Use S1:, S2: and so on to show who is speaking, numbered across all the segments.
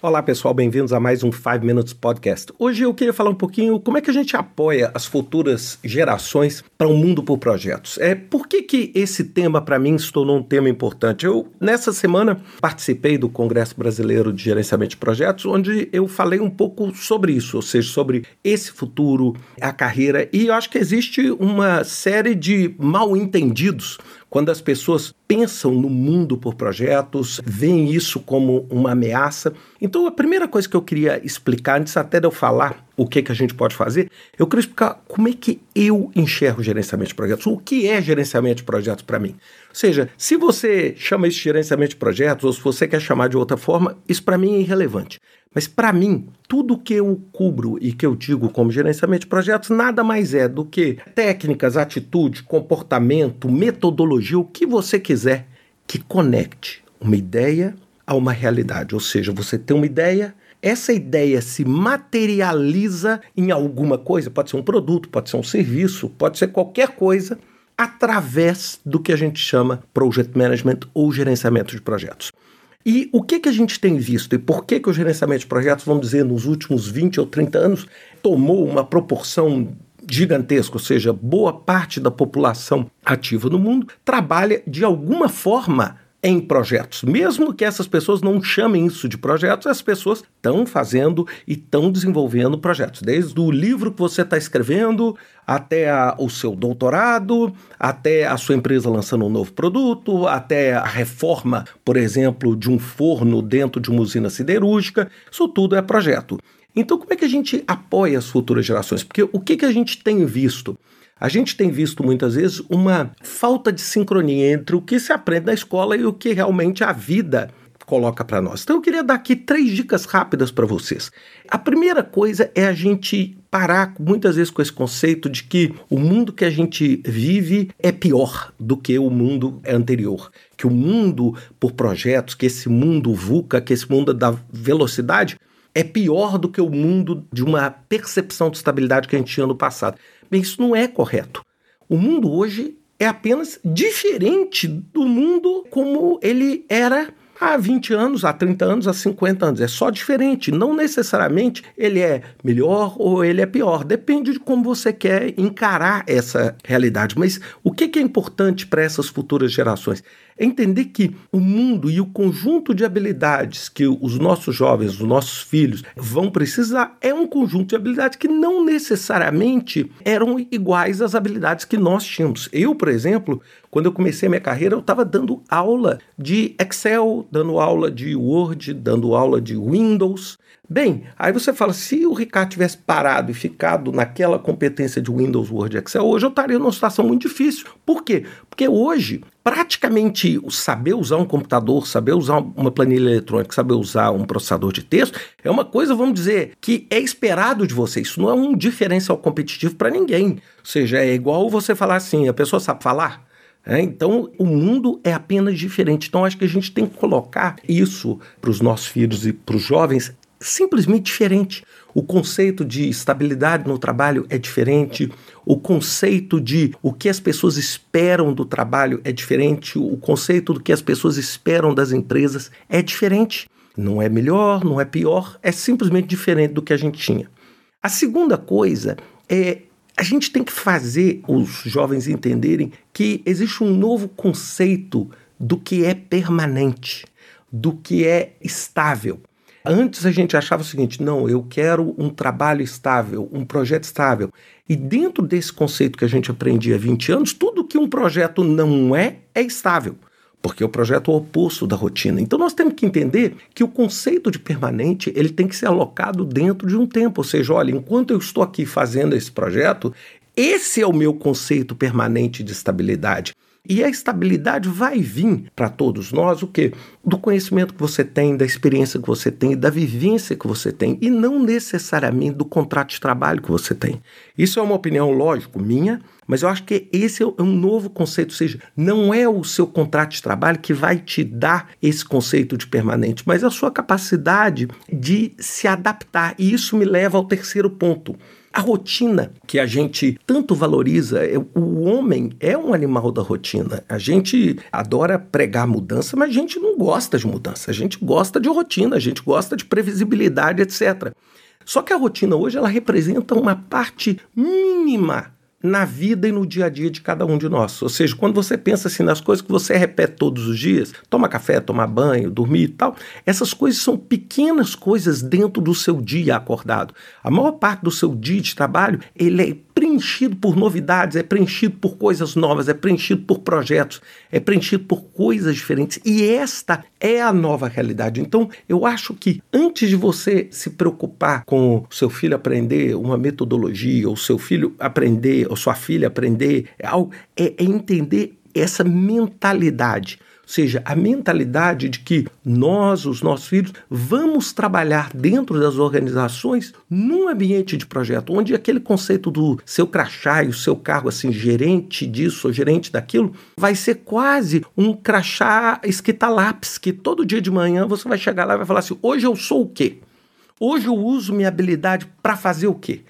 S1: Olá pessoal, bem-vindos a mais um 5 Minutes Podcast. Hoje eu queria falar um pouquinho como é que a gente apoia as futuras gerações para um mundo por projetos. É por que, que esse tema para mim se tornou um tema importante? Eu nessa semana participei do Congresso Brasileiro de Gerenciamento de Projetos, onde eu falei um pouco sobre isso, ou seja, sobre esse futuro, a carreira, e eu acho que existe uma série de mal entendidos quando as pessoas pensam no mundo por projetos, veem isso como uma ameaça. Então, a primeira coisa que eu queria explicar, antes até de eu falar o que, que a gente pode fazer, eu queria explicar como é que eu enxergo gerenciamento de projetos, o que é gerenciamento de projetos para mim. Ou seja, se você chama isso de gerenciamento de projetos, ou se você quer chamar de outra forma, isso para mim é irrelevante. Mas para mim, tudo que eu cubro e que eu digo como gerenciamento de projetos nada mais é do que técnicas, atitude, comportamento, metodologia, o que você quiser que conecte uma ideia a uma realidade. Ou seja, você tem uma ideia, essa ideia se materializa em alguma coisa, pode ser um produto, pode ser um serviço, pode ser qualquer coisa, através do que a gente chama project management ou gerenciamento de projetos. E o que, que a gente tem visto e por que, que o gerenciamento de projetos, vamos dizer, nos últimos 20 ou 30 anos, tomou uma proporção gigantesca, ou seja, boa parte da população ativa no mundo trabalha de alguma forma em projetos. Mesmo que essas pessoas não chamem isso de projetos, as pessoas estão fazendo e estão desenvolvendo projetos. Desde o livro que você está escrevendo, até a, o seu doutorado, até a sua empresa lançando um novo produto, até a reforma, por exemplo, de um forno dentro de uma usina siderúrgica. Isso tudo é projeto. Então, como é que a gente apoia as futuras gerações? Porque o que, que a gente tem visto? A gente tem visto muitas vezes uma falta de sincronia entre o que se aprende na escola e o que realmente a vida coloca para nós. Então eu queria dar aqui três dicas rápidas para vocês. A primeira coisa é a gente parar muitas vezes com esse conceito de que o mundo que a gente vive é pior do que o mundo anterior, que o mundo por projetos, que esse mundo VUCA, que esse mundo da velocidade é pior do que o mundo de uma percepção de estabilidade que a gente tinha no passado. Bem, isso não é correto. O mundo hoje é apenas diferente do mundo como ele era há 20 anos, há 30 anos, há 50 anos. É só diferente. Não necessariamente ele é melhor ou ele é pior. Depende de como você quer encarar essa realidade. Mas o que é importante para essas futuras gerações? É entender que o mundo e o conjunto de habilidades que os nossos jovens, os nossos filhos vão precisar é um conjunto de habilidades que não necessariamente eram iguais às habilidades que nós tínhamos. Eu, por exemplo, quando eu comecei a minha carreira, eu estava dando aula de Excel, dando aula de Word, dando aula de Windows. Bem, aí você fala, se o Ricardo tivesse parado e ficado naquela competência de Windows, Word Excel, hoje eu estaria numa situação muito difícil. Por quê? Porque hoje, praticamente, saber usar um computador, saber usar uma planilha eletrônica, saber usar um processador de texto, é uma coisa, vamos dizer, que é esperado de você. Isso não é um diferencial competitivo para ninguém. Ou seja, é igual você falar assim, a pessoa sabe falar? É, então, o mundo é apenas diferente. Então, acho que a gente tem que colocar isso para os nossos filhos e para os jovens simplesmente diferente. O conceito de estabilidade no trabalho é diferente, o conceito de o que as pessoas esperam do trabalho é diferente, o conceito do que as pessoas esperam das empresas é diferente. Não é melhor, não é pior, é simplesmente diferente do que a gente tinha. A segunda coisa é a gente tem que fazer os jovens entenderem que existe um novo conceito do que é permanente, do que é estável. Antes a gente achava o seguinte: não, eu quero um trabalho estável, um projeto estável. E dentro desse conceito que a gente aprendia há 20 anos, tudo que um projeto não é, é estável. Porque o projeto é o oposto da rotina. Então nós temos que entender que o conceito de permanente ele tem que ser alocado dentro de um tempo. Ou seja, olha, enquanto eu estou aqui fazendo esse projeto, esse é o meu conceito permanente de estabilidade. E a estabilidade vai vir para todos nós o quê? Do conhecimento que você tem, da experiência que você tem, da vivência que você tem, e não necessariamente do contrato de trabalho que você tem. Isso é uma opinião, lógico, minha, mas eu acho que esse é um novo conceito, ou seja, não é o seu contrato de trabalho que vai te dar esse conceito de permanente, mas a sua capacidade de se adaptar. E isso me leva ao terceiro ponto A rotina que a gente tanto valoriza, é, o homem é um animal da rotina. A gente adora pregar mudança, mas a gente não gosta de mudança. A gente gosta de rotina, a gente gosta de previsibilidade, etc. Só que a rotina hoje ela representa uma parte mínima na vida e no dia a dia de cada um de nós. Ou seja, quando você pensa assim nas coisas que você repete todos os dias, toma café, tomar banho, dormir e tal, essas coisas são pequenas coisas dentro do seu dia acordado. A maior parte do seu dia de trabalho, ele é preenchido por novidades, é preenchido por coisas novas, é preenchido por projetos, é preenchido por coisas diferentes. E esta é a nova realidade. Então, eu acho que antes de você se preocupar com o seu filho aprender uma metodologia, ou seu filho aprender, ou sua filha aprender é, é entender essa mentalidade seja, a mentalidade de que nós, os nossos filhos, vamos trabalhar dentro das organizações num ambiente de projeto, onde aquele conceito do seu crachá e o seu cargo, assim, gerente disso ou gerente daquilo, vai ser quase um crachá escrita lápis, que todo dia de manhã você vai chegar lá e vai falar assim: hoje eu sou o quê? Hoje eu uso minha habilidade para fazer o quê?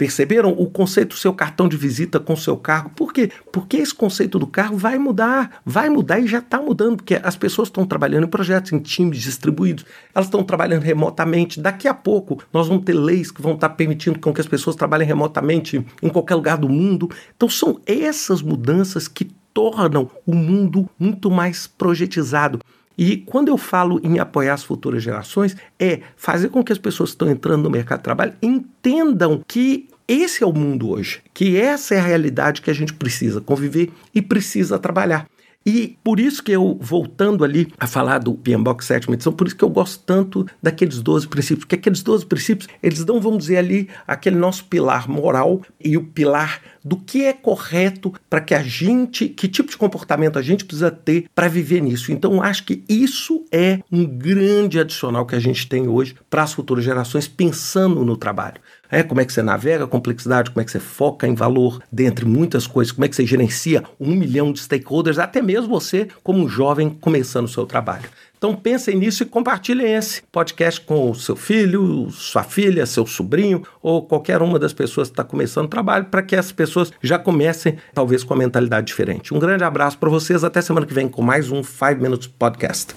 S1: Perceberam o conceito do seu cartão de visita com seu carro? Por quê? Porque esse conceito do carro vai mudar, vai mudar e já está mudando, porque as pessoas estão trabalhando em projetos, em times distribuídos, elas estão trabalhando remotamente. Daqui a pouco nós vamos ter leis que vão estar tá permitindo com que as pessoas trabalhem remotamente em qualquer lugar do mundo. Então são essas mudanças que tornam o mundo muito mais projetizado. E quando eu falo em apoiar as futuras gerações, é fazer com que as pessoas que estão entrando no mercado de trabalho entendam que esse é o mundo hoje, que essa é a realidade que a gente precisa conviver e precisa trabalhar. E por isso que eu, voltando ali a falar do PMBOK sétima edição, por isso que eu gosto tanto daqueles 12 princípios, porque aqueles 12 princípios, eles dão, vamos dizer ali, aquele nosso pilar moral e o pilar do que é correto para que a gente, que tipo de comportamento a gente precisa ter para viver nisso. Então, acho que isso é um grande adicional que a gente tem hoje para as futuras gerações pensando no trabalho. É, como é que você navega a complexidade, como é que você foca em valor, dentre muitas coisas, como é que você gerencia um milhão de stakeholders, até mesmo você, como um jovem, começando o seu trabalho. Então pensem nisso e compartilhem esse podcast com o seu filho, sua filha, seu sobrinho ou qualquer uma das pessoas que está começando o trabalho para que essas pessoas já comecem talvez com a mentalidade diferente. Um grande abraço para vocês, até semana que vem com mais um 5 Minutes Podcast.